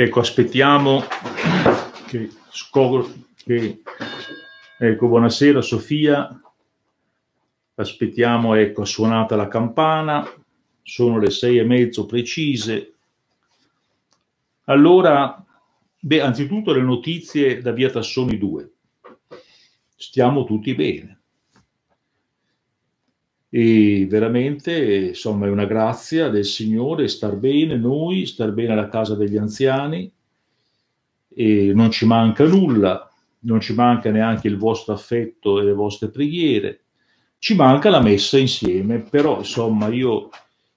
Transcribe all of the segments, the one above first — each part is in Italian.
Ecco, aspettiamo che scopro che... Ecco, buonasera Sofia. Aspettiamo, ecco, suonata la campana. Sono le sei e mezzo precise. Allora, beh, anzitutto le notizie da via Tassoni 2. Stiamo tutti bene e veramente insomma è una grazia del Signore star bene noi, star bene alla casa degli anziani. E non ci manca nulla, non ci manca neanche il vostro affetto e le vostre preghiere, ci manca la messa insieme, però insomma io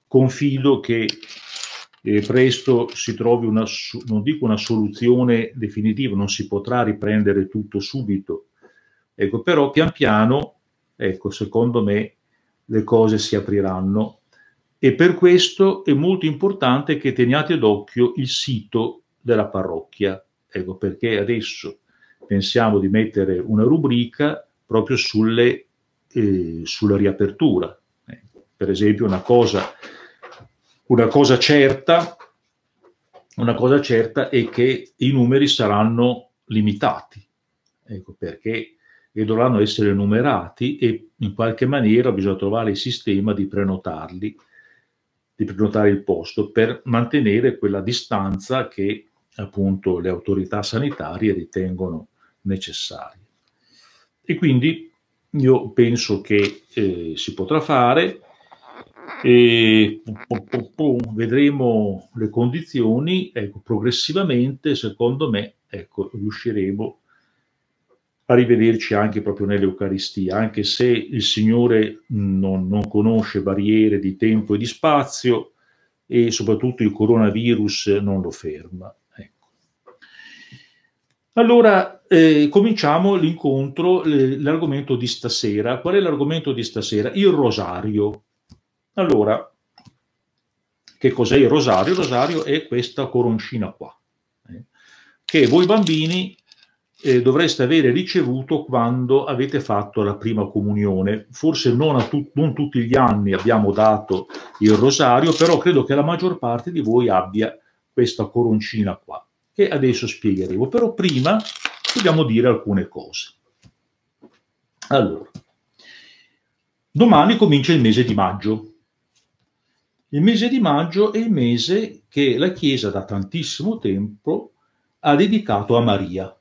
confido che eh, presto si trovi una, non dico una soluzione definitiva, non si potrà riprendere tutto subito, ecco, però pian piano, ecco, secondo me le cose si apriranno. E per questo è molto importante che teniate d'occhio il sito della parrocchia, ecco perché adesso pensiamo di mettere una rubrica proprio sulle, eh, sulla riapertura. Eh, per esempio una cosa, una cosa certa una cosa certa è che i numeri saranno limitati, ecco perché e dovranno essere numerati e in qualche maniera bisogna trovare il sistema di prenotarli, di prenotare il posto per mantenere quella distanza che appunto le autorità sanitarie ritengono necessaria. E quindi io penso che eh, si potrà fare e vedremo le condizioni, ecco, progressivamente secondo me ecco, riusciremo arrivederci anche proprio nell'Eucaristia, anche se il Signore non, non, conosce barriere di tempo e di spazio e soprattutto il coronavirus non lo ferma. Ecco. Allora, eh, cominciamo l'incontro, l'argomento di stasera. Qual è l'argomento di stasera? Il rosario. Allora, che cos'è il rosario? Il rosario è questa coroncina qua, eh, che voi bambini eh, dovreste avere ricevuto quando avete fatto la prima comunione. Forse non, tu- non, tutti gli anni abbiamo dato il rosario, però credo che la maggior parte di voi abbia questa coroncina qua, che adesso spiegheremo. Però prima dobbiamo dire alcune cose. Allora, domani comincia il mese di maggio. Il mese di maggio è il mese che la Chiesa da tantissimo tempo ha dedicato a Maria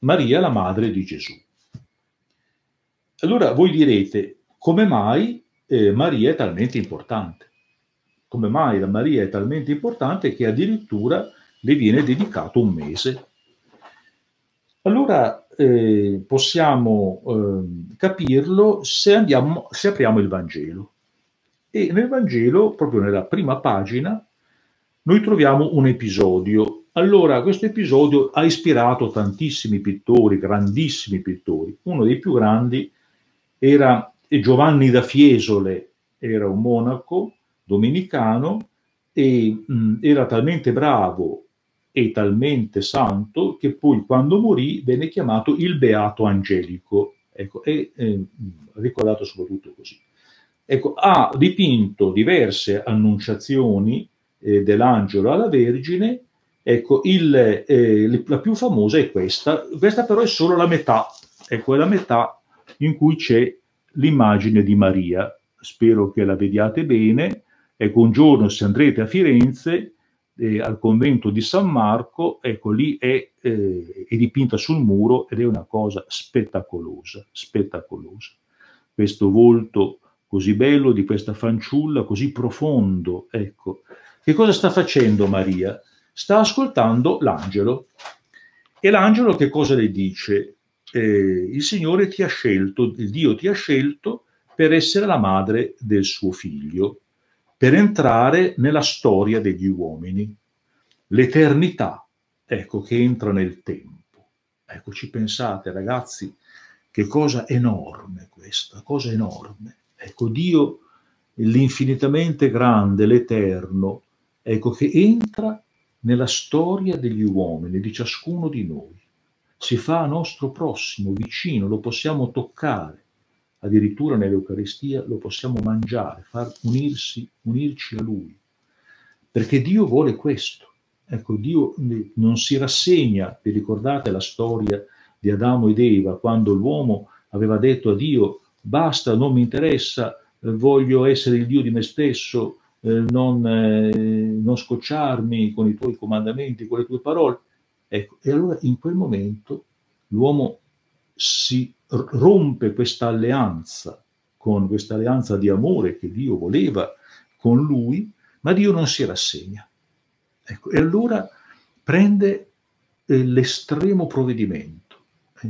Maria la madre di Gesù. Allora voi direte, come mai eh, Maria è talmente importante? Come mai la Maria è talmente importante che addirittura le viene dedicato un mese? Allora eh, possiamo eh, capirlo se, andiamo, se apriamo il Vangelo. E nel Vangelo, proprio nella prima pagina, noi troviamo un episodio allora, questo episodio ha ispirato tantissimi pittori, grandissimi pittori. Uno dei più grandi era Giovanni da Fiesole, era un monaco domenicano e mh, era talmente bravo e talmente santo che poi quando morì venne chiamato il Beato Angelico. Ecco, è eh, ricordato soprattutto così. Ecco, ha dipinto diverse annunciazioni eh, dell'angelo alla Vergine Ecco, il, eh, la più famosa è questa, questa però è solo la metà, ecco, è la metà in cui c'è l'immagine di Maria. Spero che la vediate bene. Ecco, un giorno se andrete a Firenze, eh, al convento di San Marco, ecco, lì è, eh, è dipinta sul muro ed è una cosa spettacolosa, spettacolosa. Questo volto così bello di questa fanciulla, così profondo, ecco. Che cosa sta facendo Maria? Sta ascoltando l'angelo. E l'angelo che cosa le dice? Eh, il Signore ti ha scelto, Dio ti ha scelto per essere la madre del suo figlio, per entrare nella storia degli uomini. L'eternità, ecco, che entra nel tempo. Ecco, ci pensate ragazzi, che cosa enorme questa, cosa enorme. Ecco, Dio, l'infinitamente grande, l'eterno, ecco, che entra nella storia degli uomini, di ciascuno di noi. Si fa nostro prossimo, vicino, lo possiamo toccare, addirittura nell'Eucaristia lo possiamo mangiare, far unirsi, unirci a Lui. Perché Dio vuole questo. Ecco, Dio non si rassegna, vi ricordate la storia di Adamo ed Eva, quando l'uomo aveva detto a Dio, basta, non mi interessa, voglio essere il Dio di me stesso, non, eh, non, scocciarmi con i tuoi comandamenti, con le tue parole. Ecco, e allora in quel momento l'uomo si rompe questa alleanza, con questa alleanza di amore che Dio voleva con lui, ma Dio non si rassegna. Ecco, e allora prende eh, l'estremo provvedimento,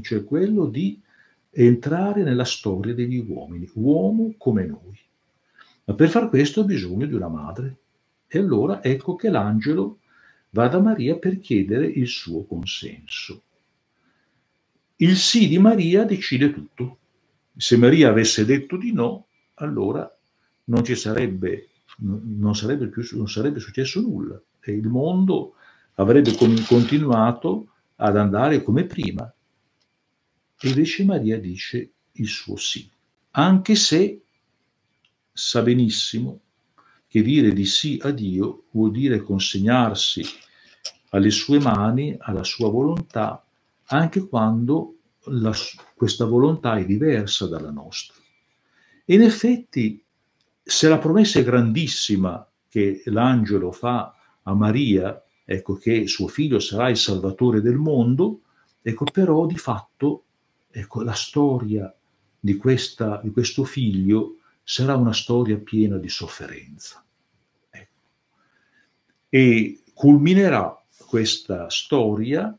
cioè quello di entrare nella storia degli uomini, uomo come noi. Ma per far questo ha bisogno di una madre. E allora ecco che l'angelo va da Maria per chiedere il suo consenso. Il sì di Maria decide tutto. Se Maria avesse detto di no, allora non ci sarebbe, non sarebbe, più, non sarebbe successo nulla e il mondo avrebbe continuato ad andare come prima. E invece Maria dice il suo sì, anche se sa benissimo che dire di sì a Dio vuol dire consegnarsi alle sue mani, alla sua volontà, anche quando la, questa volontà è diversa dalla nostra. E in effetti, se la promessa è grandissima che l'angelo fa a Maria, ecco che suo figlio sarà il salvatore del mondo, ecco però di fatto ecco, la storia di, questa, di questo figlio sarà una storia piena di sofferenza. Ecco. E culminerà questa storia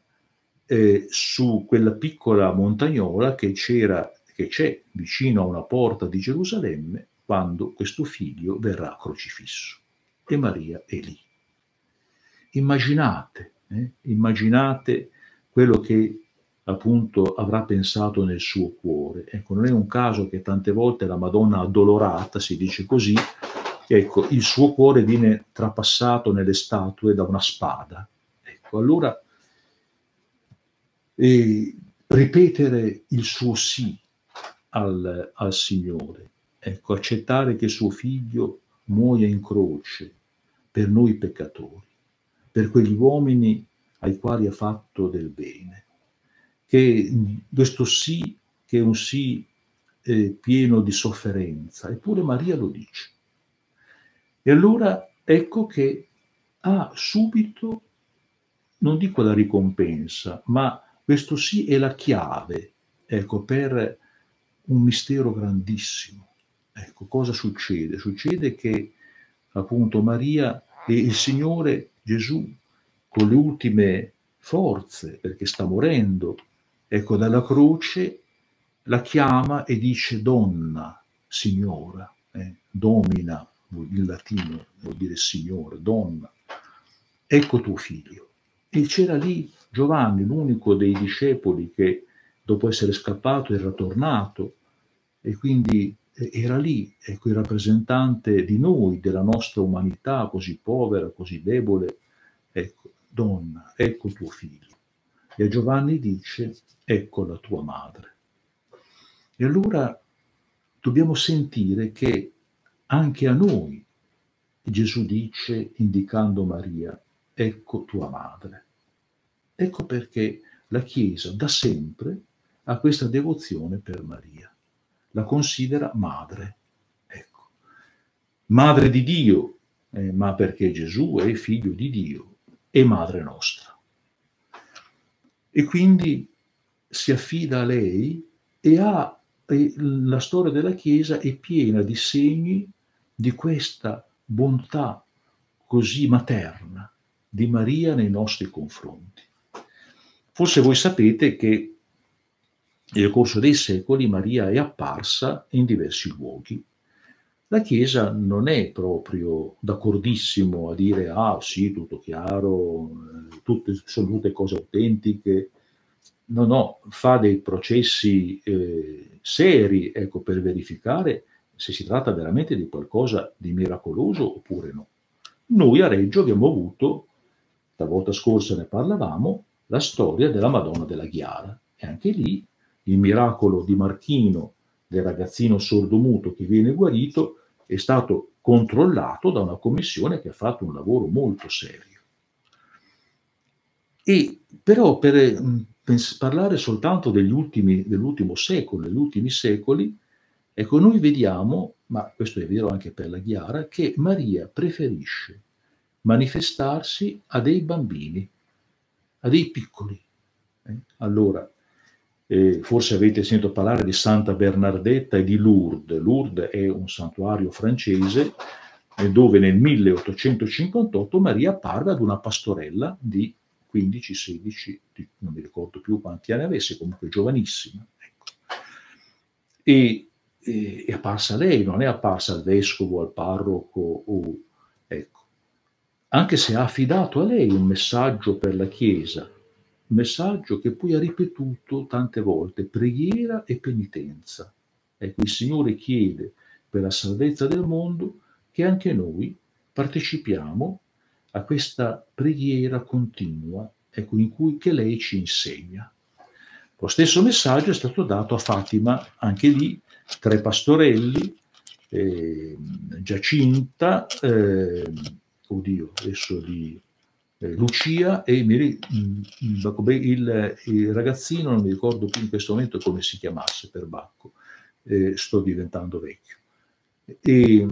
eh, su quella piccola montagnola che che c'è vicino a una porta di Gerusalemme quando questo figlio verrà crocifisso. E Maria è lì. Immaginate, eh, immaginate quello che appunto avrà pensato nel suo cuore. Ecco, non è un caso che tante volte la Madonna addolorata, si dice così, ecco, il suo cuore viene trapassato nelle statue da una spada. Ecco, allora e ripetere il suo sì al, al Signore, ecco, accettare che suo figlio muoia in croce per noi peccatori, per quegli uomini ai quali ha fatto del bene che questo sì, che è un sì eh, pieno di sofferenza, eppure Maria lo dice. E allora ecco che ha subito, non dico la ricompensa, ma questo sì è la chiave, ecco, per un mistero grandissimo. Ecco, cosa succede? Succede che appunto Maria e il Signore Gesù, con le ultime forze, perché sta morendo, ecco, dalla croce la chiama e dice donna, signora, eh, domina, in latino vuol dire signore, donna, ecco tuo figlio. E c'era lì Giovanni, l'unico dei discepoli che dopo essere scappato era tornato e quindi eh, era lì, ecco il rappresentante di noi, della nostra umanità così povera, così debole, ecco, donna, ecco tuo figlio. E Giovanni dice, ecco la tua madre. E allora dobbiamo sentire che anche a noi Gesù dice, indicando Maria, ecco tua madre. Ecco perché la Chiesa da sempre ha questa devozione per Maria. La considera madre. Ecco. Madre di Dio, eh, ma perché Gesù è figlio di Dio e madre nostra. E quindi si affida a lei e ha e la storia della Chiesa è piena di segni di questa bontà così materna di Maria nei nostri confronti. Forse voi sapete che nel corso dei secoli Maria è apparsa in diversi luoghi. La Chiesa non è proprio d'accordissimo a dire ah sì, tutto chiaro, eh, tutte, sono tutte cose autentiche. No, no, fa dei processi eh, seri ecco, per verificare se si tratta veramente di qualcosa di miracoloso oppure no. Noi a Reggio abbiamo avuto, la volta scorsa ne parlavamo, la storia della Madonna della Ghiara e anche lì il miracolo di Marchino del ragazzino sordomuto che viene guarito è stato controllato da una commissione che ha fatto un lavoro molto serio. E però per, mm, parlare soltanto degli ultimi, dell'ultimo secolo, degli ultimi secoli, ecco, noi vediamo, ma questo è vero anche per la Chiara, che Maria preferisce manifestarsi a dei bambini, a dei piccoli. Eh? Allora, eh, forse avete sentito parlare di Santa Bernardetta e di Lourdes. Lourdes è un santuario francese eh, dove nel 1858 Maria apparve ad una pastorella di 15-16, non mi ricordo più quanti anni avesse, comunque giovanissima. Ecco. E, e, è apparsa lei, non è apparsa al vescovo, al parroco, o, ecco. anche se ha affidato a lei un messaggio per la Chiesa, messaggio che poi ha ripetuto tante volte, preghiera e penitenza. Ecco, il Signore chiede per la salvezza del mondo che anche noi partecipiamo a questa preghiera continua, ecco, in cui che lei ci insegna. Lo stesso messaggio è stato dato a Fatima, anche lì tre pastorelli, eh, Giacinta, eh, oddio, adesso di eh, Lucia e mi, mm, mm, il, il, ragazzino, non mi ricordo più in questo momento come si chiamasse per Bacco, eh, sto diventando vecchio. E,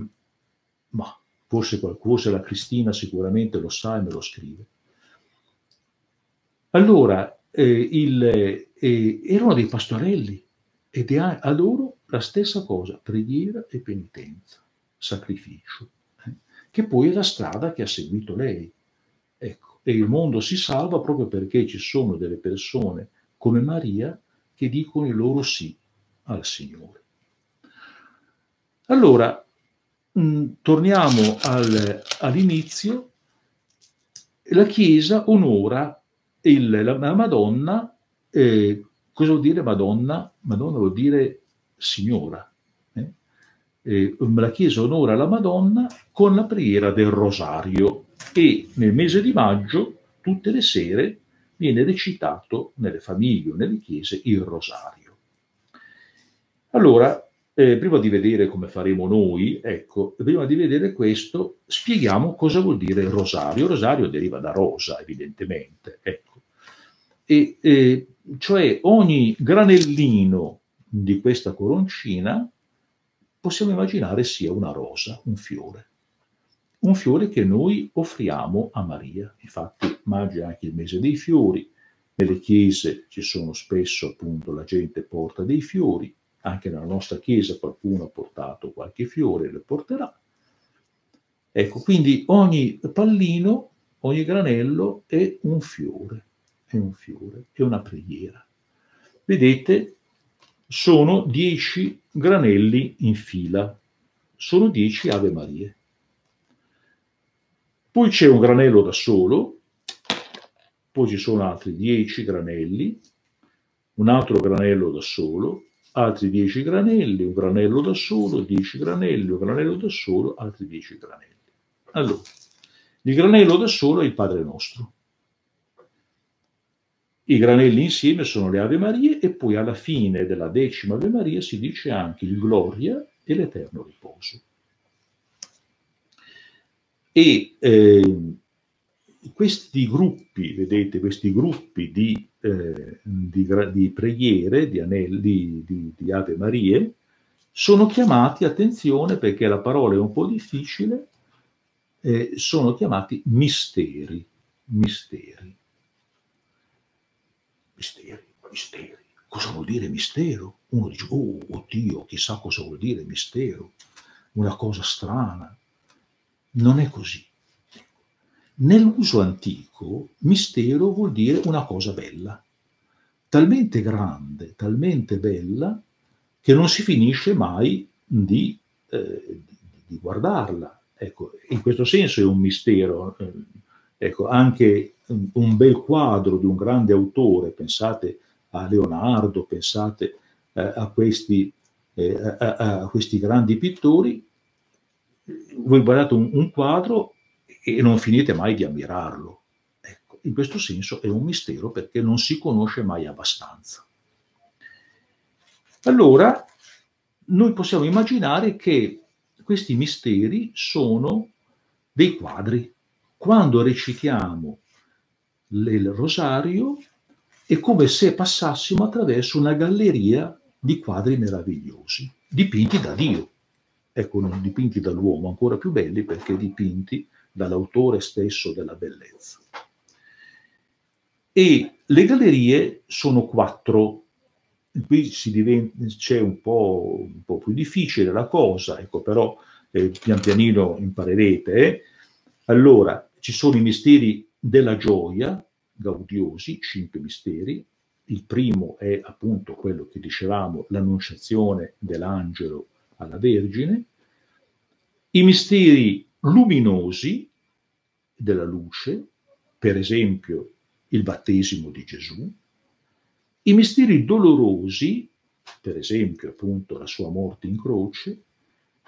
ma forse qualcosa, la Cristina sicuramente lo sa e me lo scrive. Allora, eh, il, eh, erano dei pastorelli ed è a loro la stessa cosa, preghiera e penitenza, sacrificio, eh, che poi è la strada che ha seguito lei Ecco, e il mondo si salva proprio perché ci sono delle persone come Maria che dicono il loro sì al Signore. Allora, mh, mm, torniamo al, all'inizio. La Chiesa onora il, la, la, Madonna. Eh, cosa vuol dire Madonna? Madonna vuol dire Signora. Eh? Eh, la Chiesa onora la Madonna con la preghiera del rosario e nel mese di maggio tutte le sere viene recitato nelle famiglie o nelle chiese il rosario. Allora, eh, prima di vedere come faremo noi, ecco, prima di vedere questo, spieghiamo cosa vuol dire rosario. Rosario deriva da rosa, evidentemente, ecco. E, eh, cioè ogni granellino di questa coroncina possiamo immaginare sia una rosa, un fiore un fiore che noi offriamo a Maria. Infatti maggio è anche il mese dei fiori, nelle chiese ci sono spesso appunto la gente porta dei fiori, anche nella nostra chiesa qualcuno ha portato qualche fiore e le porterà. Ecco, quindi ogni pallino, ogni granello è un fiore, è un fiore, è una preghiera. Vedete, sono dieci granelli in fila, sono dieci Ave Marie. Poi c'è un granello da solo, poi ci sono altri 10 granelli, un altro granello da solo, altri 10 granelli, un granello da solo, 10 granelli, un granello da solo, altri 10 granelli. Allora, il granello da solo è il Padre nostro. I granelli insieme sono le Ave Marie e poi alla fine della decima Ave Maria si dice anche il Gloria e l'Eterno riposo. E eh, questi gruppi, vedete, questi gruppi di, eh, di, di preghiere, di, anelli, di, di Ave Marie, sono chiamati, attenzione perché la parola è un po' difficile, eh, sono chiamati misteri, misteri. Misteri, misteri. Cosa vuol dire mistero? Uno dice, oh, oddio, chissà cosa vuol dire mistero. Una cosa strana. Non è così. Nell'uso antico, mistero vuol dire una cosa bella, talmente grande, talmente bella, che non si finisce mai di, eh, di guardarla. Ecco, in questo senso è un mistero. Eh, ecco, anche un bel quadro di un grande autore, pensate a Leonardo, pensate eh, a, questi, eh, a, a, questi, grandi pittori, voi guardate un, un, quadro e non finite mai di ammirarlo. Ecco, in questo senso è un mistero perché non si conosce mai abbastanza. Allora, noi possiamo immaginare che questi misteri sono dei quadri. Quando recitiamo il rosario è come se passassimo attraverso una galleria di quadri meravigliosi, dipinti da Dio. Ecco, dipinti dall'uomo, ancora più belli perché dipinti dall'autore stesso della bellezza. E le gallerie sono quattro. Qui diventa, c'è un po', un po', più difficile la cosa, ecco, però eh, pian pianino imparerete. Eh. Allora, ci sono i misteri della gioia, gaudiosi, cinque misteri. Il primo è appunto quello che dicevamo, l'annunciazione dell'angelo alla Vergine. I misteri luminosi della luce, per esempio il battesimo di Gesù. I misteri dolorosi, per esempio appunto la sua morte in croce,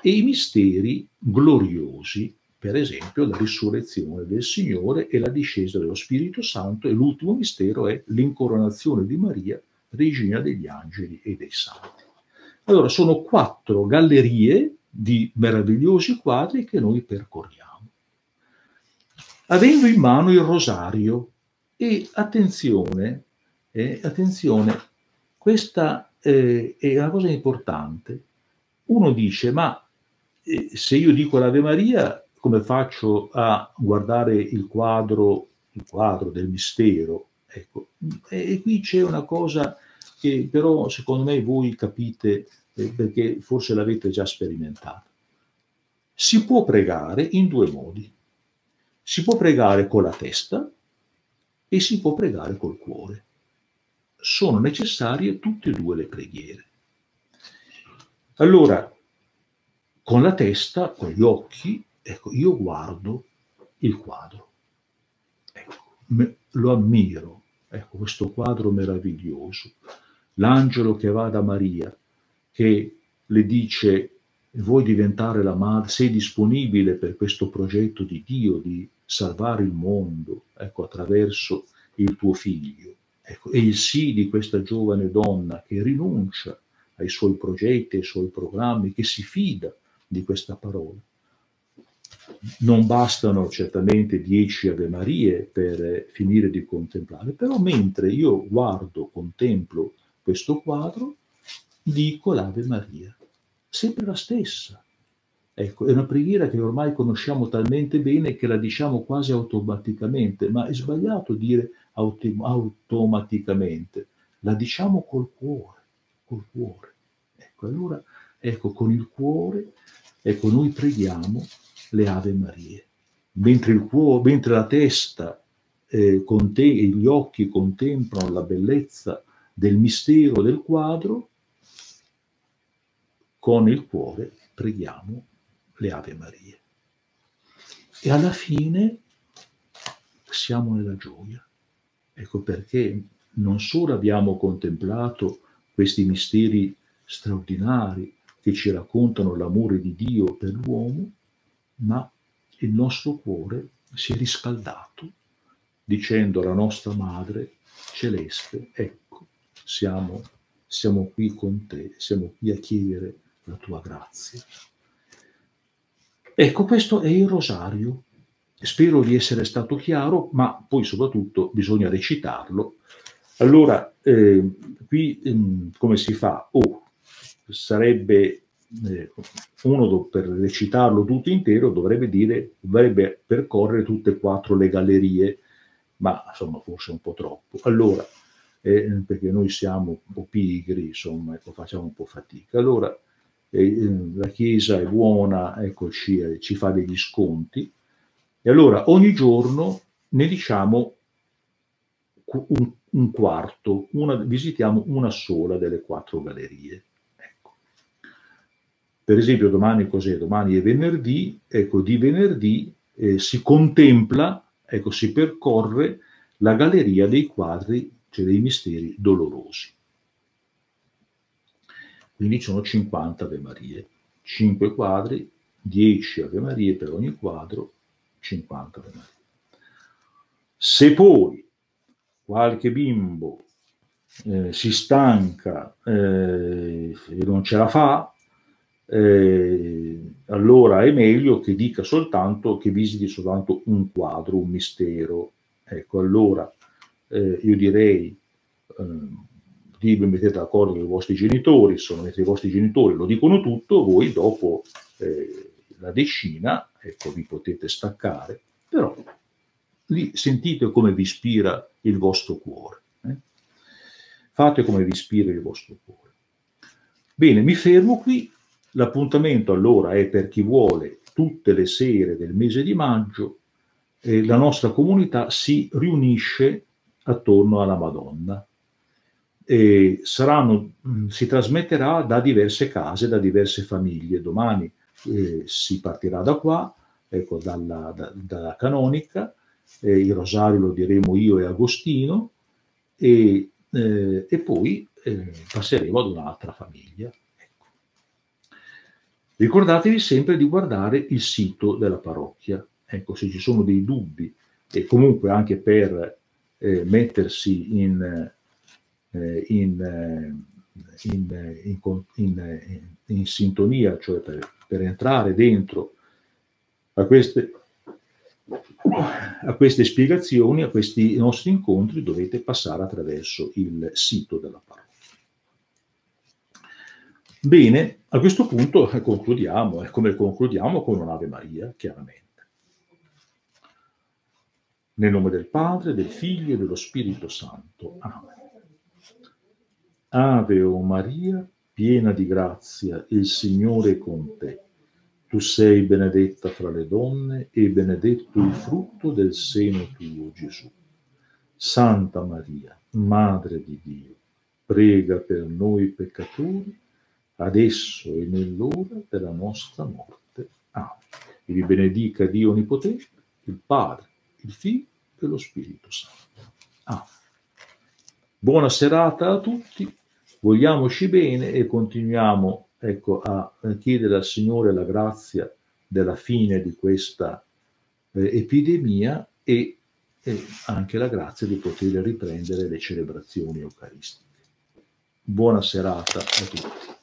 e i misteri gloriosi, per esempio la risurrezione del Signore e la discesa dello Spirito Santo e l'ultimo mistero è l'incoronazione di Maria, regina degli angeli e dei santi. Allora sono quattro gallerie di meravigliosi quadri che noi percorriamo. Avendo in mano il rosario e attenzione, eh, attenzione, questa eh, è una cosa importante. Uno dice, ma eh, se io dico l'Ave Maria, come faccio a guardare il quadro, il quadro del mistero? Ecco, e, qui c'è una cosa che però secondo me voi capite eh, perché forse l'avete già sperimentato. Si può pregare in due modi. Si può pregare con la testa e si può pregare col cuore. Sono necessarie tutte e due le preghiere. Allora, con la testa, con gli occhi, Ecco, io guardo il quadro, ecco, me, lo ammiro, ecco, questo quadro meraviglioso. L'angelo che va da Maria, che le dice, vuoi diventare la madre, sei disponibile per questo progetto di Dio di salvare il mondo, ecco, attraverso il tuo figlio. Ecco, e il sì di questa giovane donna che rinuncia ai suoi progetti, ai suoi programmi, che si fida di questa parola non bastano certamente dieci Ave Marie per finire di contemplare, però mentre io guardo, contemplo questo quadro, dico l'Ave Maria, sempre la stessa. Ecco, è una preghiera che ormai conosciamo talmente bene che la diciamo quasi automaticamente, ma è sbagliato dire autom- automaticamente, la diciamo col cuore, col cuore. Ecco, allora, ecco, con il cuore, ecco, noi preghiamo le Ave Marie. Mentre, il cuore, mentre la testa eh, conte- e gli occhi contemplano la bellezza del mistero del quadro, con il cuore preghiamo le Ave Marie. E alla fine siamo nella gioia. Ecco perché non solo abbiamo contemplato questi misteri straordinari che ci raccontano l'amore di Dio per l'uomo, ma il nostro cuore si è riscaldato dicendo alla nostra Madre celeste, ecco, siamo, siamo qui con te, siamo qui a chiedere la tua grazia. Ecco, questo è il rosario. Spero di essere stato chiaro, ma poi soprattutto bisogna recitarlo. Allora, eh, qui eh, come si fa? Oh, sarebbe eh, uno per recitarlo tutto intero dovrebbe dire, dovrebbe percorrere tutte e quattro le gallerie, ma insomma forse un po' troppo. Allora, eh, perché noi siamo un po' pigri, insomma, ecco, facciamo un po' fatica. Allora, eh, la Chiesa è buona, ecco, ci, eh, ci fa degli sconti, e allora ogni giorno ne diciamo un, un quarto, una, visitiamo una sola delle quattro gallerie Per esempio domani cos'è? Domani è venerdì, ecco di venerdì eh, si contempla, ecco si percorre la galleria dei quadri, cioè dei misteri dolorosi. Quindi sono 50 Ave Marie, 5 quadri, 10 Ave Marie per ogni quadro, 50 Ave Marie. Se poi qualche bimbo eh, si stanca eh, e non ce la fa, eh, allora è meglio che dica soltanto che visiti soltanto un quadro, un mistero. Ecco, allora eh, io direi ehm, di vi mettete d'accordo con i vostri genitori, sono i vostri genitori lo dicono tutto, voi dopo eh, la decina, ecco, vi potete staccare, però lì sentite come vi ispira il vostro cuore. Eh? Fate come vi ispira il vostro cuore. Bene, mi fermo qui. L'appuntamento allora è per chi vuole tutte le sere del mese di maggio. Eh, la nostra comunità si riunisce attorno alla Madonna. E saranno, mm, si trasmetterà da diverse case, da diverse famiglie. Domani eh, si partirà da qua, ecco, dalla, da, dalla canonica, eh, il rosario lo diremo io e Agostino, e, eh, e poi eh, passeremo ad un'altra famiglia. Ecco. Ricordatevi sempre di guardare il sito della parrocchia, ecco, se ci sono dei dubbi e comunque anche per eh, mettersi in, eh, in, in, in, sintonia, cioè per, per entrare dentro a queste a queste spiegazioni, a questi nostri incontri, dovete passare attraverso il sito della parrocchia. Bene, a questo punto concludiamo, come concludiamo con un'Ave Maria, chiaramente. Nel nome del Padre, del Figlio e dello Spirito Santo. Amen. Ave o Maria, piena di grazia, il Signore è con te. Tu sei benedetta fra le donne e benedetto il frutto del seno tuo, Gesù. Santa Maria, Madre di Dio, prega per noi peccatori, adesso e nell'ora della nostra morte. Amen. E vi benedica Dio Onnipotente, il Padre, il Figlio e lo Spirito Santo. Amen. Buona serata a tutti, vogliamoci bene e continuiamo ecco, a chiedere al Signore la grazia della fine di questa eh, epidemia e, e anche la grazia di poter riprendere le celebrazioni eucaristiche. Buona serata a tutti.